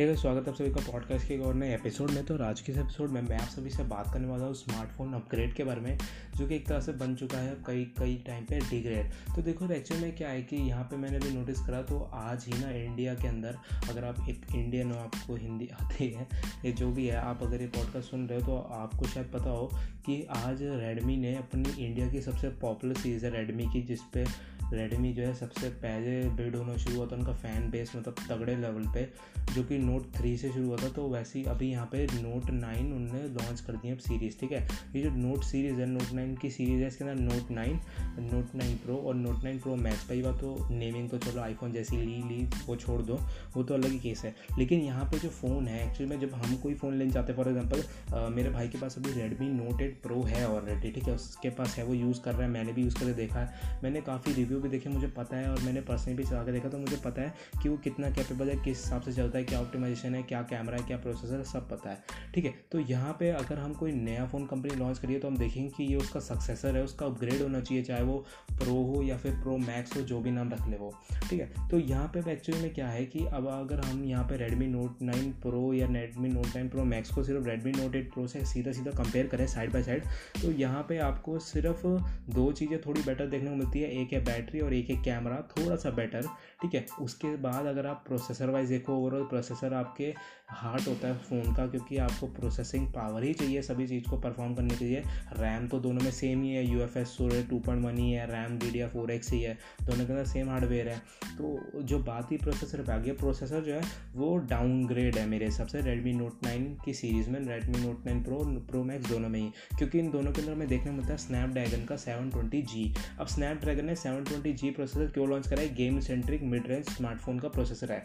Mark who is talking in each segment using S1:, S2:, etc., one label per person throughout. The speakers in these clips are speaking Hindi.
S1: हे स्वागत आप सभी का पॉडकास्ट के और नए एपिसोड में। तो आज के एपिसोड में मैं आप सभी से बात करने वाला हूँ स्मार्टफ़ोन अपग्रेड के बारे में, जो कि एक तरह से बन चुका है कई कई टाइम पे डिग्रेड तो देखो एक्चुअली में क्या है कि यहाँ पे मैंने भी नोटिस करा तो आज ही ना इंडिया के अंदर, अगर आप एक इंडियन हो, आपको हिंदी आती है, ये जो भी है, आप अगर ये पॉडकास्ट सुन रहे हो तो आपको शायद पता हो कि आज रेडमी ने अपनी इंडिया की सबसे पॉपुलर सीरीज़ है रेडमी की, जिसपे रेडमी जो है, सबसे पहले बिल्ड होना शुरू हुआ था उनका फ़ैन बेस मतलब तगड़े लेवल पे, जो कि नोट थ्री से शुरू हुआ था तो वैसे ही अभी यहाँ पे नोट नाइन उनने लॉन्च कर दी है अब सीरीज़ ठीक है? ये जो नोट सीरीज़ है नोट नाइन की सीरीज़ है, इसके अंदर note nine note nine pro और नोट नाइन प्रो मैक्स पहली बात तो नेमिंग तो चलो आईफोन जैसी ली ली, वो छोड़ दो, वो तो अलग ही केस है। लेकिन यहाँ पर जो फ़ोन है एक्चुअली में जब हम कोई फ़ोन लेने जाते हैं फॉर एग्ज़ाम्पल मेरे भाई के पास अभी रेडमी नोट एट प्रो है ऑलरेडी ठीक है? उसके पास है, वो यूज़ कर रहा है, मैंने भी यूज़ करके देखा है। मैंने काफ़ी रिव्यू भी देखे मुझे पता है और मैंने पर्सनली भी चला के देखा तो मुझे पता है कि वो कितना कैपेबल है, किस हिसाब से चलता है, क्या ऑप्टिमाइजेशन है, क्या कैमरा है, क्या प्रोसेसर है, सब पता है। ठीक है तो यहाँ पे अगर हम कोई नया फ़ोन कंपनी लॉन्च करिए तो हम देखेंगे कि ये उसका सक्सेसर है, उसका अपग्रेड होना चाहिए, चाहे वो प्रो हो या फिर प्रो मैक्स हो, जो भी नाम रख ले वो। ठीक है तो यहाँ पर एक्चुअली में क्या है कि अब अगर हम यहाँ पे रेडमी नोट नाइन प्रो या Redmi note nine pro max को सिर्फ़ रेडमी नोट एट प्रो से सीधा सीधा कंपेयर करें साइड बाय साइड तो यहाँ पे आपको सिर्फ़ दो चीज़ें थोड़ी बेटर देखने को मिलती है, एक है बैटरी और एक है कैमरा थोड़ा सा बेटर ठीक है? उसके बाद अगर आप प्रोसेसर वाइज देखो ओवरऑल प्रोसेसर आपके हार्ट होता है फ़ोन का, क्योंकि आपको प्रोसेसिंग पावर ही चाहिए सभी चीज़ को परफॉर्म करने के लिए। रैम तो दोनों में सेम ही है U F S two point one ही है RAM D D four X ही है, दोनों के अंदर सेम हार्डवेयर है। तो जो बात ही प्रोसेसर पे आ गया प्रोसेसर जो है, वो डाउनग्रेड है मेरे हिसाब से रेडमी नोट नाइन की सीरीज़ में Redmi note nine pro pro max दोनों में ही। क्योंकि इन दोनों के अंदर में देखने मिलता है स्नैपड्रैगन का सेवन ट्वेंटी जी अब स्नैपड्रैगन ने सेवन ट्वेंटी जी प्रोसेसर क्यों लॉन्च करा है game centric mid range smartphone का प्रोसेसर है।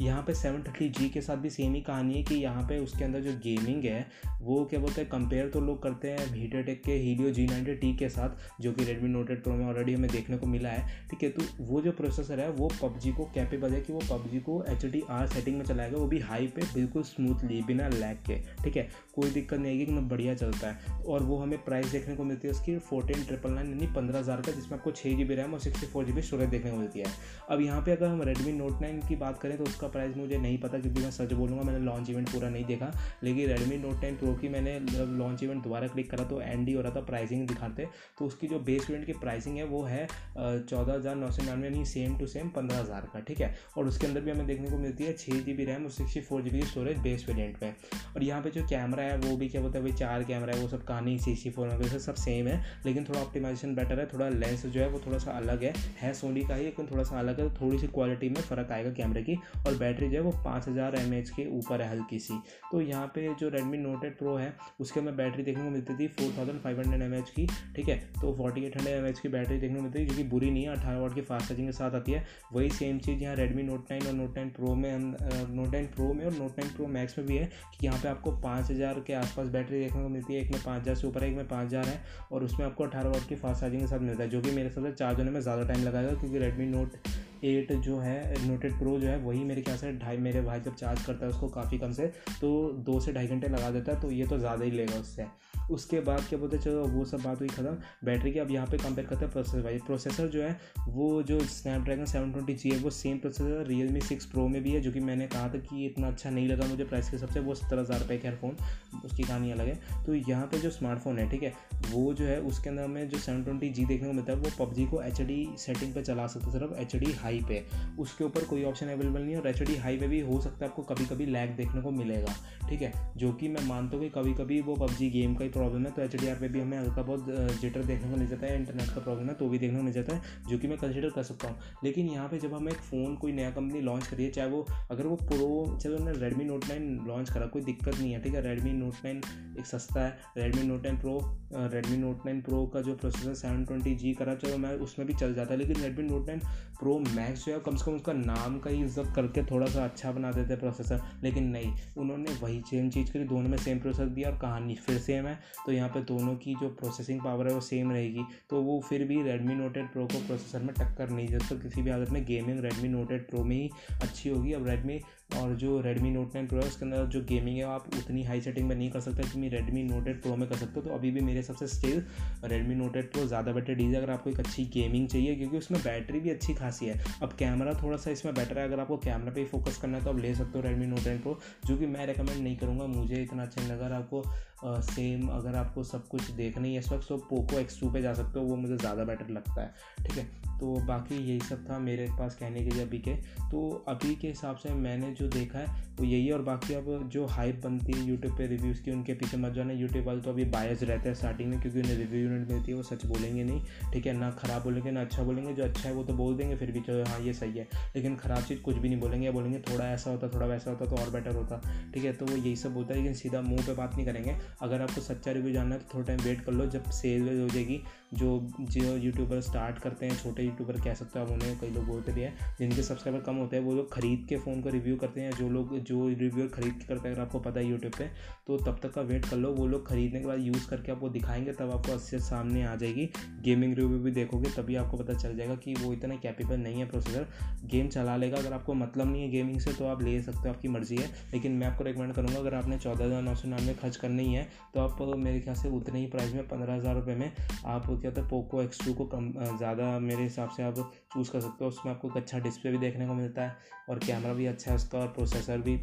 S1: यहाँ पे सेवन थर्टी जी के साथ भी सेम ही कहानी है कि यहाँ पे उसके अंदर जो गेमिंग है, वो क्या बोलते हैं कंपेयर तो लोग करते हैं हीटर टेक के हीलियो जी नाइनटी टी के साथ, जो कि रेडमी नोट एट प्रो में ऑलरेडी हमें देखने को मिला है। ठीक है तो वो जो प्रोसेसर है, वो पबजी को कैपेबल है कि वो पबजी को एच डी आर सेटिंग में चलाएगा, वो भी हाई पे, बिल्कुल स्मूथली बिना लैग के। ठीक है, कोई दिक्कत नहीं आएगी एकदम बढ़िया चलता है। और वो हमें प्राइस देखने को मिलती है उसकी फोर्टीन ट्रिपल नाइन यानी पंद्रह हज़ार का, जिसमें आपको छः जी बी रैम और sixty four G B storage देखने को मिलती है। अब यहाँ पे अगर हम रेडमी नोट नाइन की बात करें तो उसका प्राइस मुझे नहीं पता, क्योंकि मैं सच बोलूँगा, मैंने लॉन्च इवेंट पूरा नहीं देखा। लेकिन रेडमी नोट टेन प्रो की मैंने लॉन्च इवेंट दोबारा क्लिक करा तो एंड ही हो रहा था प्राइसिंग दिखाते। तो उसकी जो बेस वेरियंट की प्राइसिंग है, वो है चौदह हज़ार नौ सौ निन्यानवे, यानी सेम टू सेम पंद्रह हज़ार का, ठीक है? और उसके अंदर भी हमें देखने को मिलती है छः जी बी रैम और sixty four G B storage base variant में। और यहाँ पे जो कैमरा है, वो भी क्या बोलते हैं भाई चार कैमरा है, वो सब कहानी सिक्सटी फोर में सब सेम है, लेकिन थोड़ा ऑप्टिमाइजेशन बेटर है, थोड़ा लेंस जो है, वो थोड़ा सा अलग है है सोनी का ही लेकिन थोड़ा सा अलग है तो थोड़ी सी क्वालिटी में फ़र्क आएगा कैमरे की, और बैटरी जो है वो पाँच हज़ार एम एच के ऊपर है हल्की सी। तो यहाँ पे जो रेडमी नोट एट प्रो है, उसके अंदर बैटरी देखने को मिलती थी four thousand five hundred M H की, ठीक है? तो forty eight hundred M H की बैटरी देखने को मिलती है जो कि बुरी नहीं है, अठारह वाट की फास्ट चार्जिंग के साथ आती है। वही सेम चीज़ यहाँ रेडमी नोट नाइन और नोट नाइन प्रो में नोट नाइन प्रो में और नोट नाइन प्रो मैक्स में भी है, कि यहाँ पे आपको पाँच हज़ार के आसपास बैटरी देखने को मिलती है, एक में पाँच हज़ार से ऊपर है, एक में पाँच हज़ार है, और उसमें आपको अठारह वाट की फास्ट चार्जिंग के साथ मिलता है, जो कि मेरे हिसाब से चार्ज होने में ज़्यादा टाइम लगाएगा क्योंकि रेडमी नोट एट जो है नोटेड प्रो जो है, वही मेरे ख्याल से ढाई, मेरे भाई जब चार्ज करता है उसको काफ़ी कम से तो दो से ढाई घंटे लगा देता है तो ये तो ज़्यादा ही लेगा उससे। उसके बाद क्या बोलते चलो वो सब बात हुई खत्म। बैटरी की अब यहाँ पे कंपेयर करते हैं प्रोसेसर वाइज प्रोसेसर जो है, वो जो स्नैपड्रैगन सेवन ट्वेंटी जी है, वो same processor Realme six pro में भी है, जो कि मैंने कहा था कि इतना अच्छा नहीं लगा मुझे प्राइस के हिसाब से वो सत्तर हज़ार रुपये का फ़ोन उसकी कहानी अलग है। तो यहाँ पर जो स्मार्टफ़ोन है, ठीक है, वो जो है, उसके अंदर में जो सेवन ट्वेंटी जी देखने को मिलता है, वो पबजी को एच डी सेटिंग पर चला सकते सिर्फ़ एच डी हाई पे उसके ऊपर कोई ऑप्शन अवेलेबल नहीं है और एच डी हाई पे भी हो सकता है आपको कभी कभी लैग देखने को मिलेगा, ठीक है? जो कि मैं मानता हूँ कि कभी कभी वो पबजी गेम का ही प्रॉब्लम है तो एच डी आर पे भी हमें हल्का बहुत जिटर देखने को मिल जाता है इंटरनेट का प्रॉब्लम है तो भी देखने को मिल जाता है, जो कि मैं कंसिडर कर सकता हूँ। लेकिन यहाँ पर जब हम एक फ़ोन कोई नया कंपनी लॉन्च करिए चाहे वो, अगर वो प्रो चलो उन्होंने रेडमी नोट नाइन लॉन्च करा, कोई दिक्कत नहीं है, ठीक है? रेडमी नोट नाइन एक सस्ता है Redmi note nine pro Redmi note nine pro का जो प्रोसेसर सेवन ट्वेंटी जी करा, चलो मैं उसमें भी चल जाता है लेकिन Redmi note nine pro max जो है, कम से कम उसका नाम का ही इज़्ज़त करके थोड़ा सा अच्छा बना देते प्रोसेसर लेकिन नहीं, उन्होंने वही सेम चीज़ करी, दोनों में सेम प्रोसेसर दिया और कहानी फिर सेम है। तो यहाँ पर दोनों की जो प्रोसेसिंग पावर है, वो सेम रहेगी। तो वो फिर भी रेडमी नोट एट प्रो को प्रोसेसर में टक्कर नहीं दे तो किसी भी हालत में gaming Redmi note eight pro में ही अच्छी होगी। अब रेडमी और जो रेडमी नोट नाइन प्रो है, उसके अंदर जो गेमिंग है, आप उतनी हाई सेटिंग में नहीं कर सकते, जितनी रेडमी नोट एट प्रो में कर सकते हो। तो अभी भी मेरे सबसे still Redmi note eight pro ज़्यादा बेटर डीज है, अगर आपको एक अच्छी गेमिंग चाहिए, क्योंकि उसमें बैटरी भी अच्छी खासी है। अब कैमरा थोड़ा सा इसमें बेटर है, अगर आपको कैमरा पर फोकस करना है तो आप ले सकते हो रेडमी नोट एन प्रो जो कि मैं रिकमेंड नहीं करूँगा, मुझे इतना अच्छा नहीं लगा। आपको सेम अगर आपको सब कुछ देखना ही है इस वक्त तो पोको एक्स टू पर जा सकते हो, वो मुझे ज़्यादा बेटर लगता है, ठीक है? तो बाकी यही सब था मेरे पास कहने के लिए अभी के। तो अभी के हिसाब से मैंने जो देखा है, वो यही है और बाकी अब जो हाइप बनती है यूट्यूब पे रिव्यूज़ की, उनके पीछे मत जाना। यूट्यूब वाले तो अभी बायस रहते हैं स्टार्टिंग में, क्योंकि उन्हें रिव्यू यूनिट मिलती है, वो सच बोलेंगे नहीं, ठीक है? ना ख़राब बोलेंगे, ना अच्छा बोलेंगे, जो अच्छा है वो तो बोल देंगे, फिर भी चलो हाँ ये सही है। लेकिन ख़राब चीज़ कुछ भी नहीं बोलेंगे, या बोलेंगे थोड़ा ऐसा होता, थोड़ा वैसा होता तो और बेटर होता, ठीक है? तो वो यही सब होता है, लेकिन सीधा मुँह पर बात नहीं करेंगे। अगर आपको सच्चा रिव्यू जानना है तो थोड़ा टाइम वेट कर लो। जब सेल हो जाएगी, जो जो यूट्यूबर स्टार्ट करते हैं, छोटे यूट्यूबर कह सकते हो आप, उन्हें कई लोग बोलते भी हैं, जिनके सब्सक्राइबर कम होते हैं, वो लोग खरीद के फ़ोन को रिव्यू करते हैं जो लोग, जो रिव्यूअर खरीद के करते हैं, अगर आपको पता है यूट्यूब पर तो तब तक का वेट कर लो। वो लोग खरीदने के बाद यूज़ करके आपको दिखाएँगे, तब आपको अच्छे सामने आ जाएगी। गेमिंग रिव्यू भी देखोगे, तभी आपको पता चल जाएगा कि वो इतना कैपेबल नहीं है प्रोसेसर गेम चला लेगा, अगर आपको मतलब नहीं है गेमिंग से तो आप ले सकते हो, आपकी मर्ज़ी है। लेकिन मैं आपको रिकमेंड करूँगा, अगर आपने चौदह हज़ार नौ सौ निन्यानवे खर्च करनी ही है तो आप, मेरे ख्याल से उतने ही प्राइस में, पंद्रह हज़ार रुपये में आप क्या है पोको एक्स टू को कम ज़्यादा मेरे हिसाब से आप चूज़ कर सकते हो। उसमें आपको एक अच्छा डिस्प्ले भी देखने को मिलता है और कैमरा भी अच्छा है उसका और प्रोसेसर भी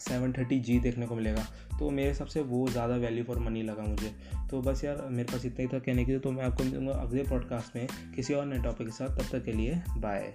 S1: सेवन थर्टी जी देखने को मिलेगा। तो मेरे हिसाब से वो ज़्यादा वैल्यू फॉर मनी लगा मुझे। तो बस यार, मेरे पास इतना ही था कहने के लिए। तो मैं आपको मिलूँगा अगले पॉडकास्ट में किसी और नए टॉपिक के साथ। तब तक के लिए बाय